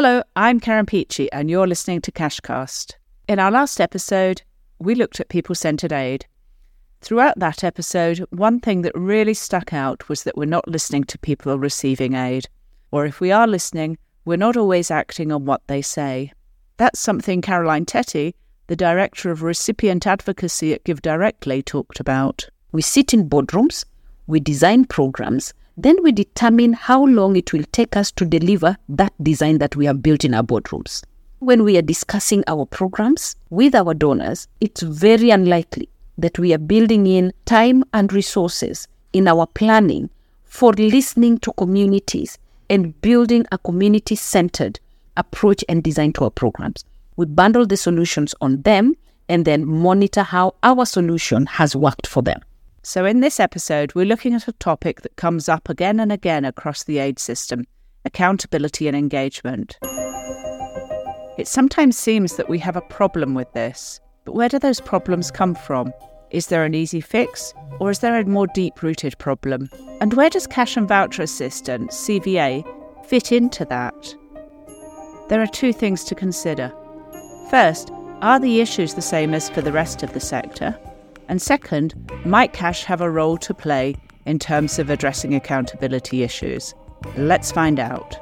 Hello, I'm Karen Peachey, and you're listening to Cashcast. In our last episode, we looked at people centered aid. Throughout that episode, one thing that really stuck out was that we're not listening to people receiving aid, or if we are listening, we're not always acting on what they say. That's something Caroline Teti, the Director of Recipient Advocacy at Give Directly, talked about. We sit in boardrooms, we design programs, then we determine how long it will take us to deliver that design that we have built in our boardrooms. When we are discussing our programs with our donors, it's very unlikely that we are building in time and resources in our planning for listening to communities and building a community centered approach and design to our programs. We bundle the solutions on them and then monitor how our solution has worked for them. So, in this episode, we're looking at a topic that comes up again and again across the aid system accountability and engagement. It sometimes seems that we have a problem with this, but where do those problems come from? Is there an easy fix, or is there a more deep rooted problem? And where does Cash and Voucher Assistance, CVA, fit into that? There are two things to consider. First, are the issues the same as for the rest of the sector? And second, might Cash have a role to play in terms of addressing accountability issues? Let's find out.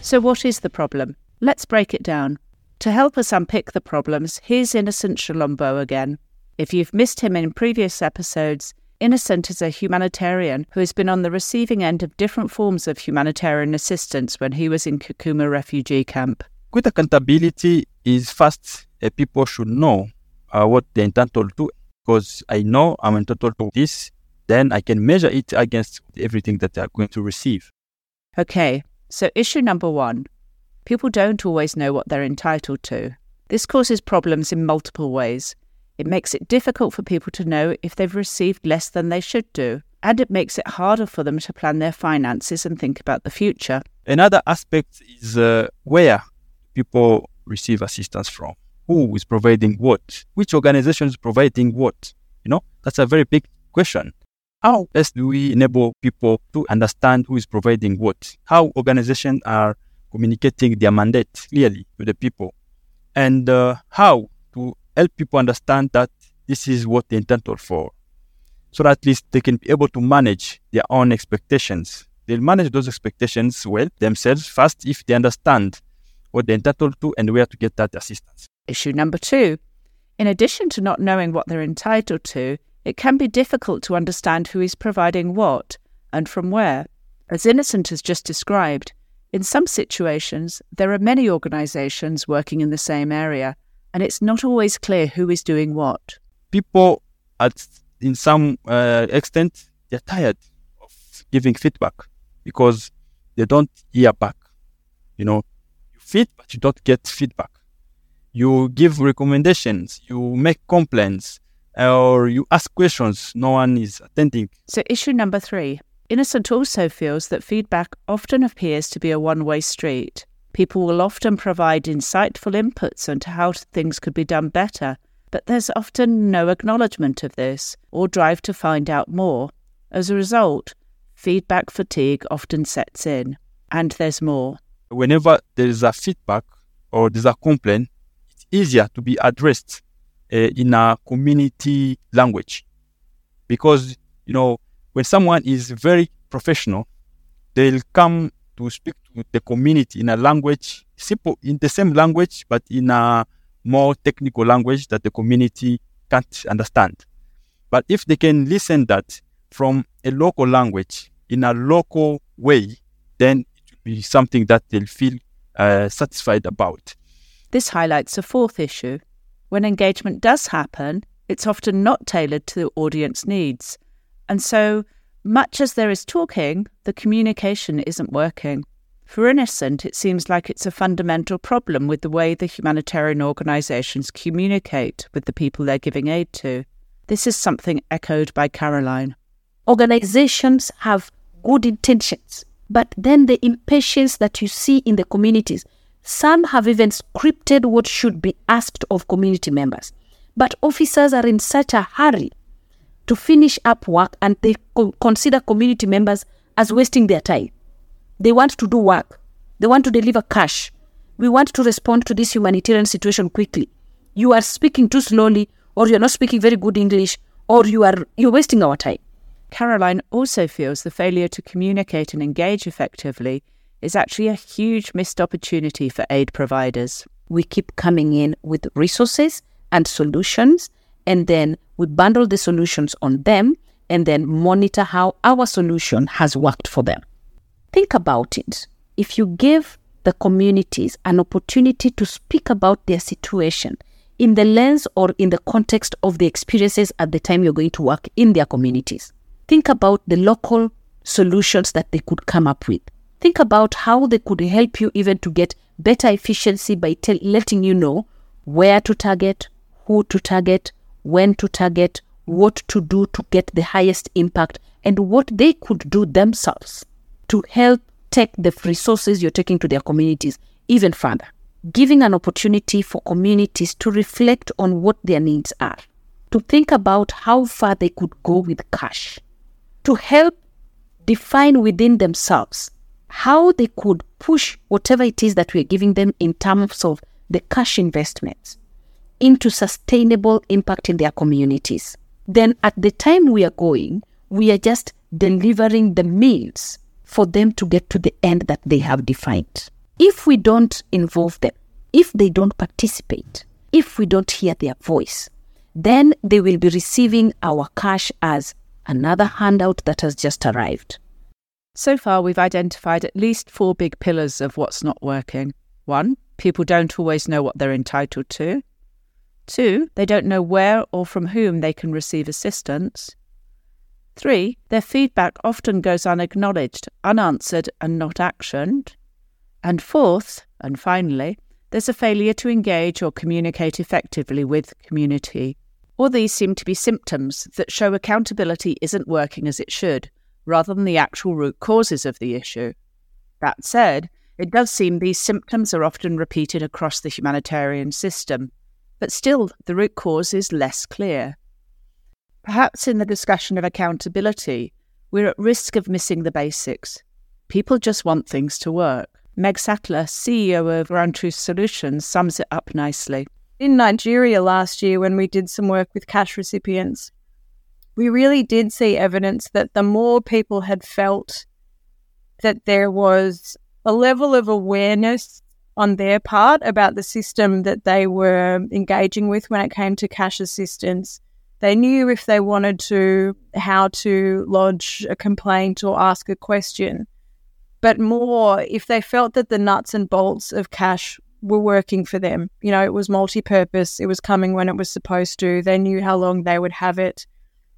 So, what is the problem? Let's break it down. To help us unpick the problems, here's Innocent Tshilombo again. If you've missed him in previous episodes, Innocent is a humanitarian who has been on the receiving end of different forms of humanitarian assistance when he was in Kakuma refugee camp. Good accountability is first uh, people should know uh, what they're entitled to because I know I'm entitled to this, then I can measure it against everything that they are going to receive. Okay, so, issue number one people don't always know what they're entitled to. This causes problems in multiple ways. It makes it difficult for people to know if they've received less than they should do, and it makes it harder for them to plan their finances and think about the future. Another aspect is uh, where people receive assistance from. Who is providing what? Which organization is providing what? You know, that's a very big question. How best do we enable people to understand who is providing what? How organizations are communicating their mandate clearly to the people? And uh, how to help people understand that this is what they're entitled for. So that at least they can be able to manage their own expectations. They'll manage those expectations well themselves first if they understand what they're entitled to and where to get that assistance. Issue number two. In addition to not knowing what they're entitled to, it can be difficult to understand who is providing what and from where. As Innocent has just described, in some situations, there are many organisations working in the same area, and it's not always clear who is doing what. People, at in some uh, extent, they're tired of giving feedback because they don't hear back. You know, you feed, but you don't get feedback. You give recommendations, you make complaints, or you ask questions, no one is attending. So, issue number three Innocent also feels that feedback often appears to be a one way street. People will often provide insightful inputs onto how things could be done better, but there's often no acknowledgement of this or drive to find out more. As a result, feedback fatigue often sets in, and there's more. Whenever there is a feedback or there's a complaint, it's easier to be addressed uh, in a community language because you know when someone is very professional they'll come to speak to the community in a language simple in the same language but in a more technical language that the community can't understand. But if they can listen that from a local language in a local way then it will be something that they'll feel uh, satisfied about. This highlights a fourth issue. When engagement does happen, it's often not tailored to the audience needs. And so, much as there is talking, the communication isn't working. For Innocent, it seems like it's a fundamental problem with the way the humanitarian organisations communicate with the people they're giving aid to. This is something echoed by Caroline. Organizations have good intentions, but then the impatience that you see in the communities Some have even scripted what should be asked of community members. But officers are in such a hurry to finish up work and they co- consider community members as wasting their time. They want to do work, they want to deliver cash. We want to respond to this humanitarian situation quickly. You are speaking too slowly, or you're not speaking very good English, or you are you're wasting our time. Caroline also feels the failure to communicate and engage effectively is actually a huge missed opportunity for aid providers. We keep coming in with resources and solutions, and then we bundle the solutions on them and then monitor how our solution has worked for them. Think about it. If you give the communities an opportunity to speak about their situation in the lens or in the context of the experiences at the time you're going to work in their communities, think about the local solutions that they could come up with. Think about how they could help you even to get better efficiency by tell, letting you know where to target, who to target, when to target, what to do to get the highest impact, and what they could do themselves to help take the resources you're taking to their communities even further. Giving an opportunity for communities to reflect on what their needs are, to think about how far they could go with cash, to help define within themselves how they could push whatever it is that we're giving them in terms of the cash investments into sustainable impact in their communities. Then at the time we are going, we are just delivering the means for them to get to the end that they have defined. If we don't involve them, if they don't participate, if we don't hear their voice, then they will be receiving our cash as another handout that has just arrived. So far, we've identified at least four big pillars of what's not working. One, people don't always know what they're entitled to. Two, they don't know where or from whom they can receive assistance. Three, their feedback often goes unacknowledged, unanswered, and not actioned. And fourth, and finally, there's a failure to engage or communicate effectively with community. All these seem to be symptoms that show accountability isn't working as it should, rather than the actual root causes of the issue. That said, it does seem these symptoms are often repeated across the humanitarian system, but still the root cause is less clear. Perhaps in the discussion of accountability, we're at risk of missing the basics. People just want things to work. Meg Sattler, CEO of Ground Truth Solutions, sums it up nicely. In Nigeria last year, when we did some work with cash recipients, we really did see evidence that the more people had felt that there was a level of awareness on their part about the system that they were engaging with when it came to cash assistance. They knew if they wanted to how to lodge a complaint or ask a question. But more if they felt that the nuts and bolts of cash were working for them. You know, it was multi purpose, it was coming when it was supposed to, they knew how long they would have it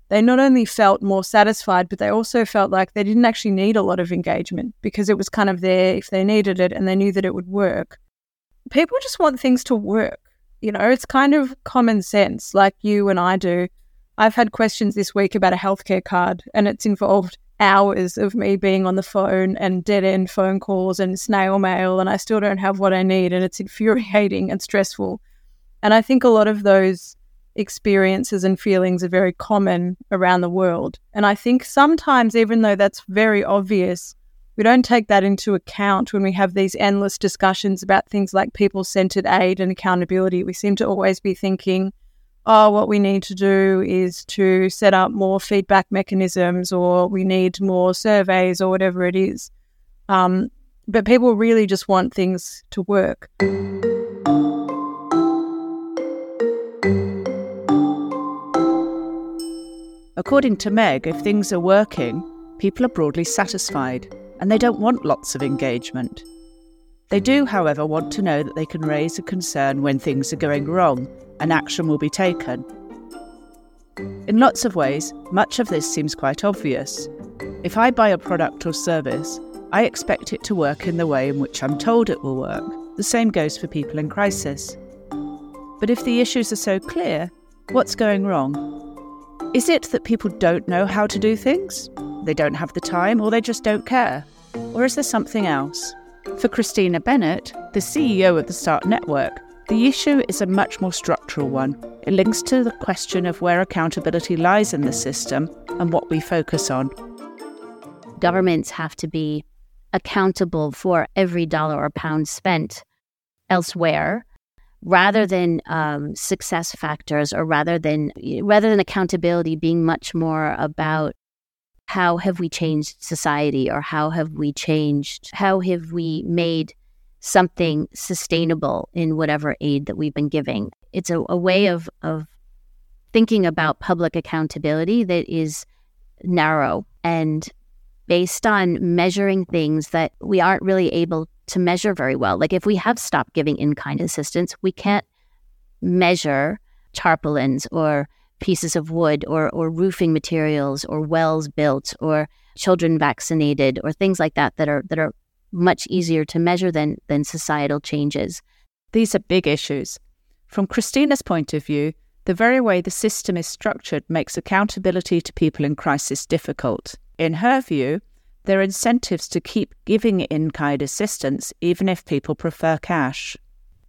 they not only felt more satisfied, but they also felt like they didn't actually need a lot of engagement because it was kind of there if they needed it and they knew that it would work. People just want things to work. You know, it's kind of common sense, like you and I do. I've had questions this week about a healthcare card, and it's involved hours of me being on the phone and dead end phone calls and snail mail, and I still don't have what I need, and it's infuriating and stressful. And I think a lot of those experiences and feelings are very common around the world. And I think sometimes, even though that's very obvious, we don't take that into account when we have these endless discussions about things like people centered aid and accountability. We seem to always be thinking, oh, what we need to do is to set up more feedback mechanisms or we need more surveys or whatever it is. Um, but people really just want things to work. According to Meg, if things are working, people are broadly satisfied and they don't want lots of engagement. They do, however, want to know that they can raise a concern when things are going wrong and action will be taken. In lots of ways, much of this seems quite obvious. If I buy a product or service, I expect it to work in the way in which I'm told it will work. The same goes for people in crisis. But if the issues are so clear, what's going wrong? Is it that people don't know how to do things? They don't have the time, or they just don't care? Or is there something else? For Christina Bennett, the CEO of the START Network, the issue is a much more structural one. It links to the question of where accountability lies in the system and what we focus on. Governments have to be accountable for every dollar or pound spent elsewhere rather than um, success factors or rather than rather than accountability being much more about how have we changed society or how have we changed how have we made something sustainable in whatever aid that we've been giving. It's a, a way of of thinking about public accountability that is narrow and based on measuring things that we aren't really able to measure very well. Like if we have stopped giving in kind assistance, we can't measure tarpaulins or pieces of wood or, or roofing materials or wells built or children vaccinated or things like that that are that are much easier to measure than than societal changes. These are big issues. From Christina's point of view, the very way the system is structured makes accountability to people in crisis difficult. In her view, there are incentives to keep giving in kind assistance even if people prefer cash.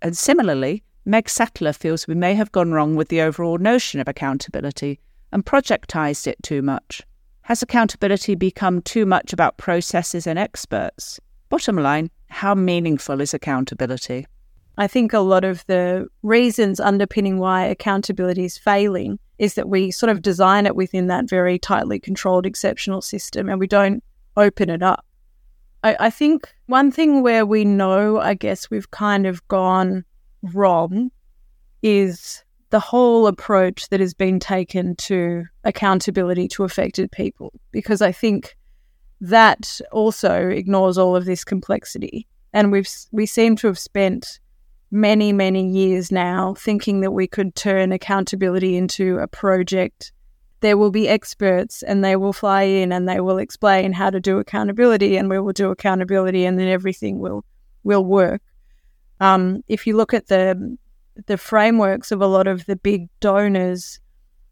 And similarly, Meg Sattler feels we may have gone wrong with the overall notion of accountability and projectized it too much. Has accountability become too much about processes and experts? Bottom line, how meaningful is accountability? I think a lot of the reasons underpinning why accountability is failing is that we sort of design it within that very tightly controlled exceptional system and we don't open it up. I, I think one thing where we know, I guess, we've kind of gone wrong is the whole approach that has been taken to accountability to affected people, because I think that also ignores all of this complexity. And we've we seem to have spent many, many years now thinking that we could turn accountability into a project there will be experts and they will fly in and they will explain how to do accountability and we will do accountability and then everything will will work. Um, if you look at the the frameworks of a lot of the big donors,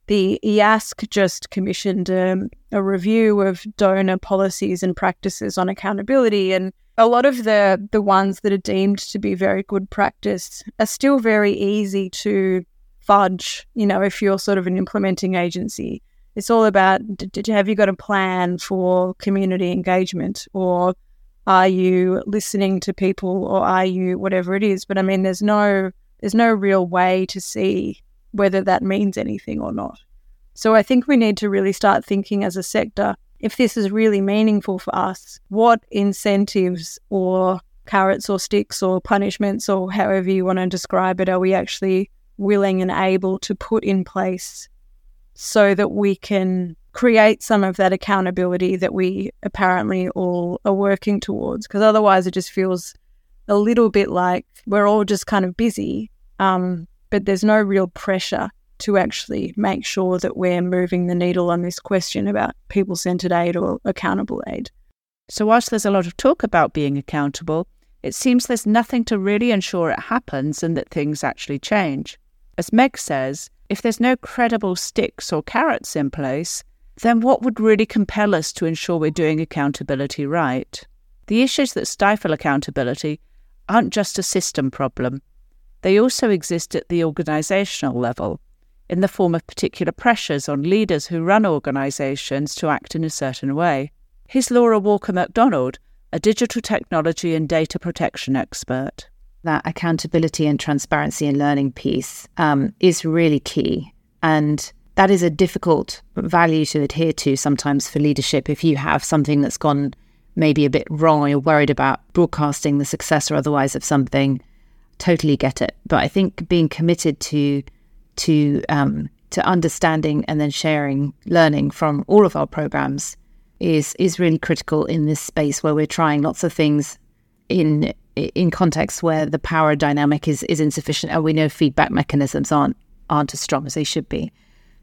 the IASC just commissioned um, a review of donor policies and practices on accountability, and a lot of the the ones that are deemed to be very good practice are still very easy to fudge, you know, if you're sort of an implementing agency. It's all about did, you have you got a plan for community engagement or are you listening to people or are you whatever it is? But I mean there's no there's no real way to see whether that means anything or not. So I think we need to really start thinking as a sector if this is really meaningful for us, what incentives or carrots or sticks or punishments or however you want to describe it are we actually willing and able to put in place so that we can create some of that accountability that we apparently all are working towards. Because otherwise, it just feels a little bit like we're all just kind of busy, um, but there's no real pressure to actually make sure that we're moving the needle on this question about people centered aid or accountable aid. So, whilst there's a lot of talk about being accountable, it seems there's nothing to really ensure it happens and that things actually change. As Meg says, if there's no credible sticks or carrots in place, then what would really compel us to ensure we're doing accountability right? The issues that stifle accountability aren't just a system problem. They also exist at the organisational level, in the form of particular pressures on leaders who run organisations to act in a certain way. Here's Laura Walker McDonald, a digital technology and data protection expert that accountability and transparency and learning piece um, is really key. And that is a difficult value to adhere to sometimes for leadership if you have something that's gone maybe a bit wrong or you're worried about broadcasting the success or otherwise of something. Totally get it. But I think being committed to to um, to understanding and then sharing learning from all of our programs is is really critical in this space where we're trying lots of things in in contexts where the power dynamic is is insufficient and we know feedback mechanisms aren't aren't as strong as they should be.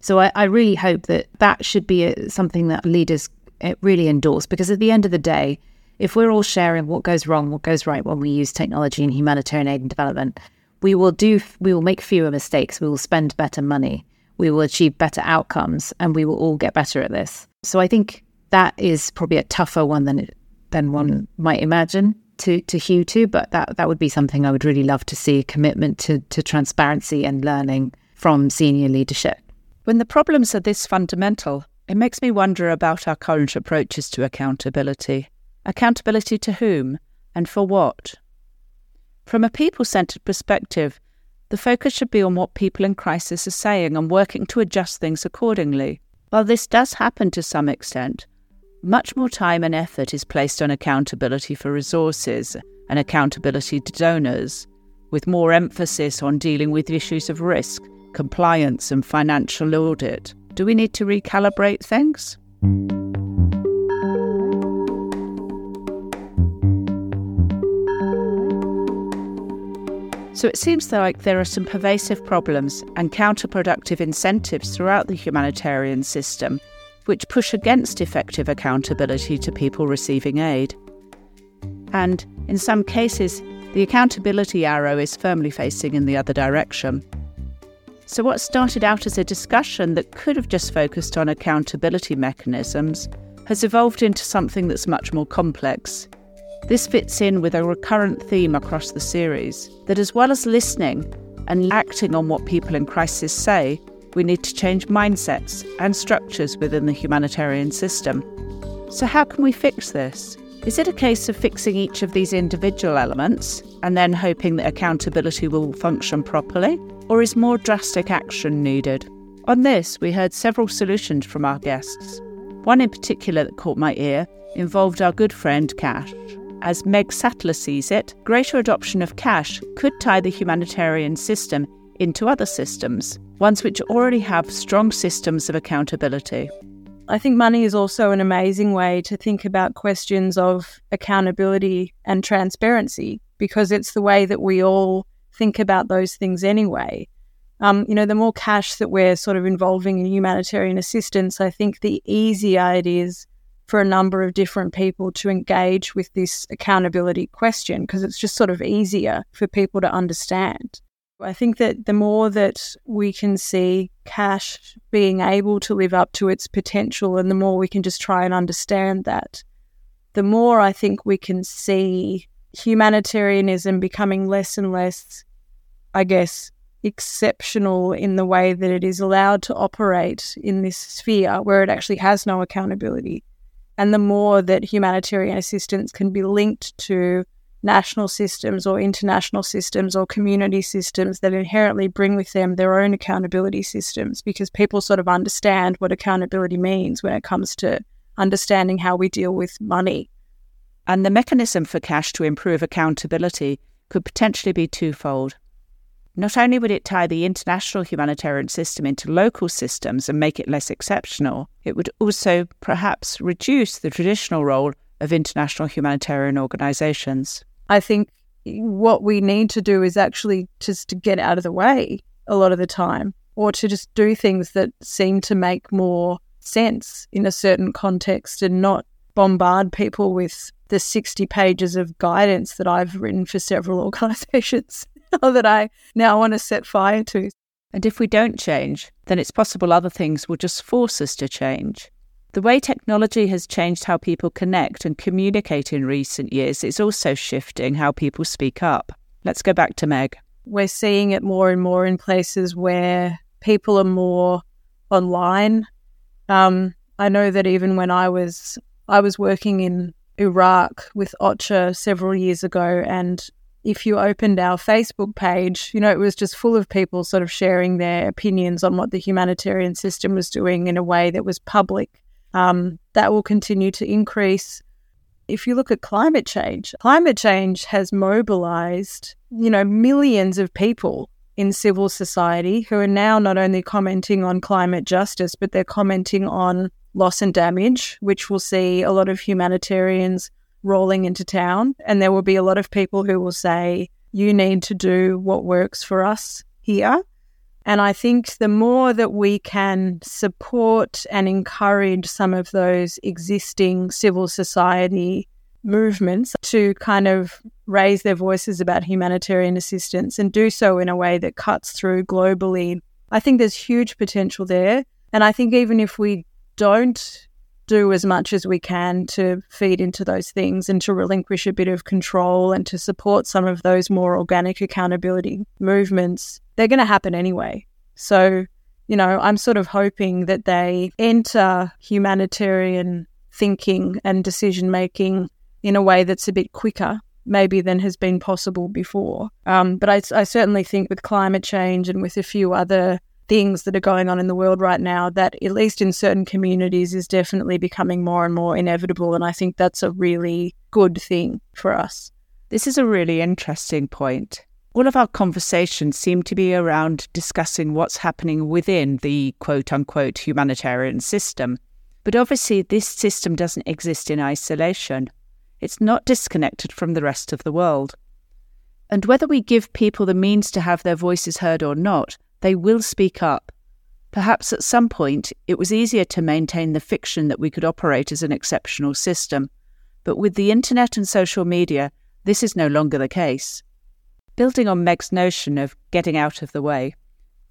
So I, I really hope that that should be a, something that leaders eh, really endorse because at the end of the day, if we're all sharing what goes wrong, what goes right when we use technology and humanitarian aid and development, we will do we will make fewer mistakes, we will spend better money, we will achieve better outcomes, and we will all get better at this. So I think that is probably a tougher one than than one might imagine to, to Hugh too, but that, that would be something I would really love to see a commitment to, to transparency and learning from senior leadership. When the problems are this fundamental, it makes me wonder about our current approaches to accountability. Accountability to whom and for what? From a people centered perspective, the focus should be on what people in crisis are saying and working to adjust things accordingly. While this does happen to some extent, much more time and effort is placed on accountability for resources and accountability to donors, with more emphasis on dealing with issues of risk, compliance, and financial audit. Do we need to recalibrate things? So it seems like there are some pervasive problems and counterproductive incentives throughout the humanitarian system which push against effective accountability to people receiving aid. And in some cases, the accountability arrow is firmly facing in the other direction. So, what started out as a discussion that could have just focused on accountability mechanisms has evolved into something that's much more complex this fits in with a recurrent theme across the series that, as well as listening and acting on what people in crisis say, we need to change mindsets and structures within the humanitarian system. So, how can we fix this? Is it a case of fixing each of these individual elements and then hoping that accountability will function properly? Or is more drastic action needed? On this, we heard several solutions from our guests. One in particular that caught my ear involved our good friend Cash. As Meg Sattler sees it, greater adoption of cash could tie the humanitarian system into other systems, ones which already have strong systems of accountability. I think money is also an amazing way to think about questions of accountability and transparency because it's the way that we all think about those things anyway. Um, you know, the more cash that we're sort of involving in humanitarian assistance, I think the easier it is for a number of different people to engage with this accountability question because it's just sort of easier for people to understand. I think that the more that we can see cash being able to live up to its potential and the more we can just try and understand that, the more I think we can see humanitarianism becoming less and less, I guess, exceptional in the way that it is allowed to operate in this sphere where it actually has no accountability. And the more that humanitarian assistance can be linked to national systems or international systems or community systems that inherently bring with them their own accountability systems because people sort of understand what accountability means when it comes to understanding how we deal with money. And the mechanism for cash to improve accountability could potentially be twofold. Not only would it tie the international humanitarian system into local systems and make it less exceptional, it would also perhaps reduce the traditional role of international humanitarian organizations. I think what we need to do is actually just to get out of the way a lot of the time or to just do things that seem to make more sense in a certain context and not bombard people with the 60 pages of guidance that I've written for several organizations that I now want to set fire to. And if we don't change, then it's possible other things will just force us to change. The way technology has changed how people connect and communicate in recent years is also shifting how people speak up. Let's go back to Meg. We're seeing it more and more in places where people are more online. Um, I know that even when I was I was working in Iraq with OCHA several years ago, and if you opened our Facebook page, you know, it was just full of people sort of sharing their opinions on what the humanitarian system was doing in a way that was public. Um, that will continue to increase. If you look at climate change, climate change has mobilized, you know, millions of people in civil society who are now not only commenting on climate justice, but they're commenting on loss and damage, which we'll see a lot of humanitarians rolling into town. And there will be a lot of people who will say, you need to do what works for us here. And I think the more that we can support and encourage some of those existing civil society movements to kind of raise their voices about humanitarian assistance and do so in a way that cuts through globally, I think there's huge potential there. And I think even if we don't do as much as we can to feed into those things and to relinquish a bit of control and to support some of those more organic accountability movements, they're going to happen anyway. So, you know, I'm sort of hoping that they enter humanitarian thinking and decision making in a way that's a bit quicker maybe than has been possible before. Um, but I, I, certainly think with climate change and with a few other things that are going on in the world right now, that at least in certain communities is definitely becoming more and more inevitable. And I think that's a really good thing for us. This is a really interesting point. All of our conversations seem to be around discussing what's happening within the quote unquote humanitarian system. But obviously, this system doesn't exist in isolation. It's not disconnected from the rest of the world. And whether we give people the means to have their voices heard or not, they will speak up. Perhaps at some point it was easier to maintain the fiction that we could operate as an exceptional system, but with the internet and social media, this is no longer the case. Building on Meg's notion of getting out of the way,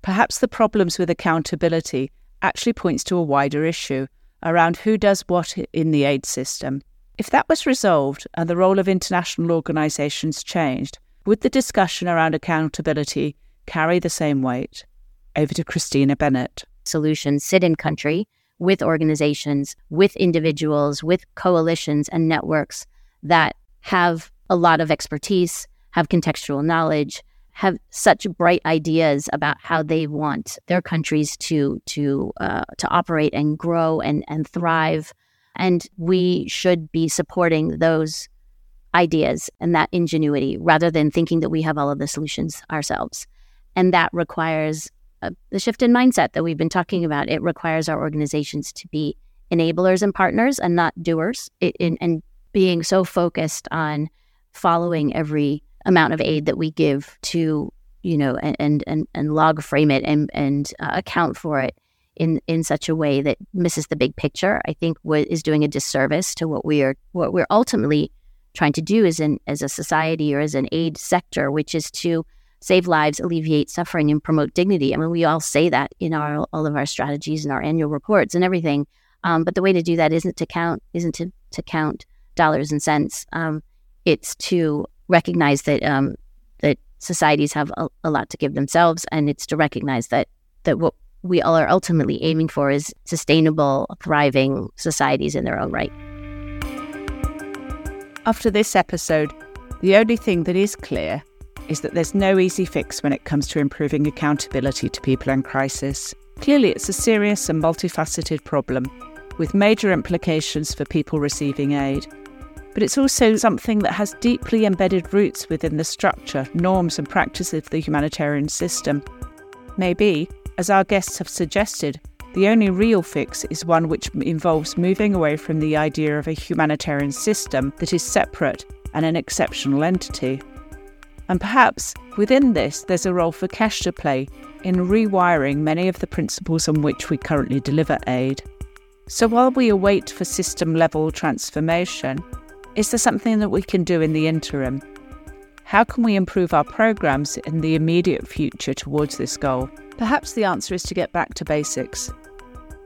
perhaps the problems with accountability actually points to a wider issue around who does what in the aid system. If that was resolved and the role of international organisations changed, would the discussion around accountability carry the same weight? Over to Christina Bennett. Solutions sit in country with organizations, with individuals, with coalitions and networks that have a lot of expertise, have contextual knowledge, have such bright ideas about how they want their countries to to uh, to operate and grow and and thrive and we should be supporting those ideas and that ingenuity rather than thinking that we have all of the solutions ourselves. And that requires a, the shift in mindset that we've been talking about. It requires our organizations to be enablers and partners and not doers, it, in, and being so focused on following every amount of aid that we give to you know and and and, log frame it and and uh, account for it in in such a way that misses the big picture, I think what is doing a disservice to what we are what we're ultimately trying to do as an as a society or as an aid sector, which is to save lives, alleviate suffering, and promote dignity. I mean, we all say that in our all of our strategies and our annual reports and everything. Um, but the way to do that isn't to count isn't to, to count dollars and cents. Um, it's to recognize that um, that societies have a, a lot to give themselves, and it's to recognize that that what we all are ultimately aiming for is sustainable, thriving societies in their own right. After this episode, the only thing that is clear is that there's no easy fix when it comes to improving accountability to people in crisis. Clearly, it's a serious and multifaceted problem with major implications for people receiving aid. But it's also something that has deeply embedded roots within the structure, norms, and practices of the humanitarian system. Maybe as our guests have suggested, the only real fix is one which involves moving away from the idea of a humanitarian system that is separate and an exceptional entity. And perhaps within this, there's a role for cash to play in rewiring many of the principles on which we currently deliver aid. So while we await for system level transformation, is there something that we can do in the interim? How can we improve our programs in the immediate future towards this goal? Perhaps the answer is to get back to basics,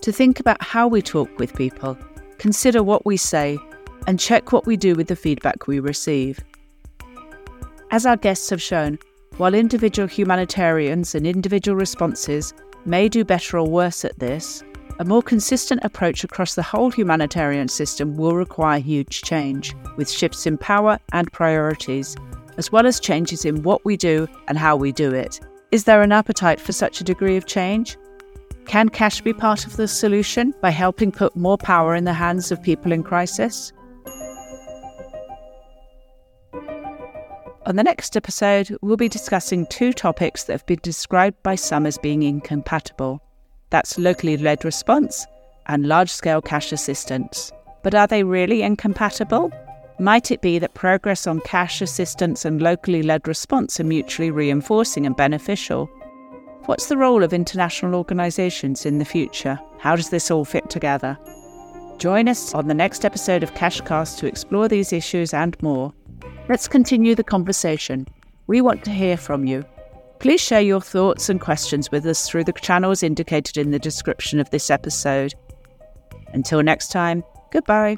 to think about how we talk with people, consider what we say, and check what we do with the feedback we receive. As our guests have shown, while individual humanitarians and individual responses may do better or worse at this, a more consistent approach across the whole humanitarian system will require huge change, with shifts in power and priorities, as well as changes in what we do and how we do it. Is there an appetite for such a degree of change? Can cash be part of the solution by helping put more power in the hands of people in crisis? On the next episode, we'll be discussing two topics that have been described by some as being incompatible that's locally led response and large scale cash assistance. But are they really incompatible? Might it be that progress on cash assistance and locally led response are mutually reinforcing and beneficial? What's the role of international organisations in the future? How does this all fit together? Join us on the next episode of Cashcast to explore these issues and more. Let's continue the conversation. We want to hear from you. Please share your thoughts and questions with us through the channels indicated in the description of this episode. Until next time, goodbye.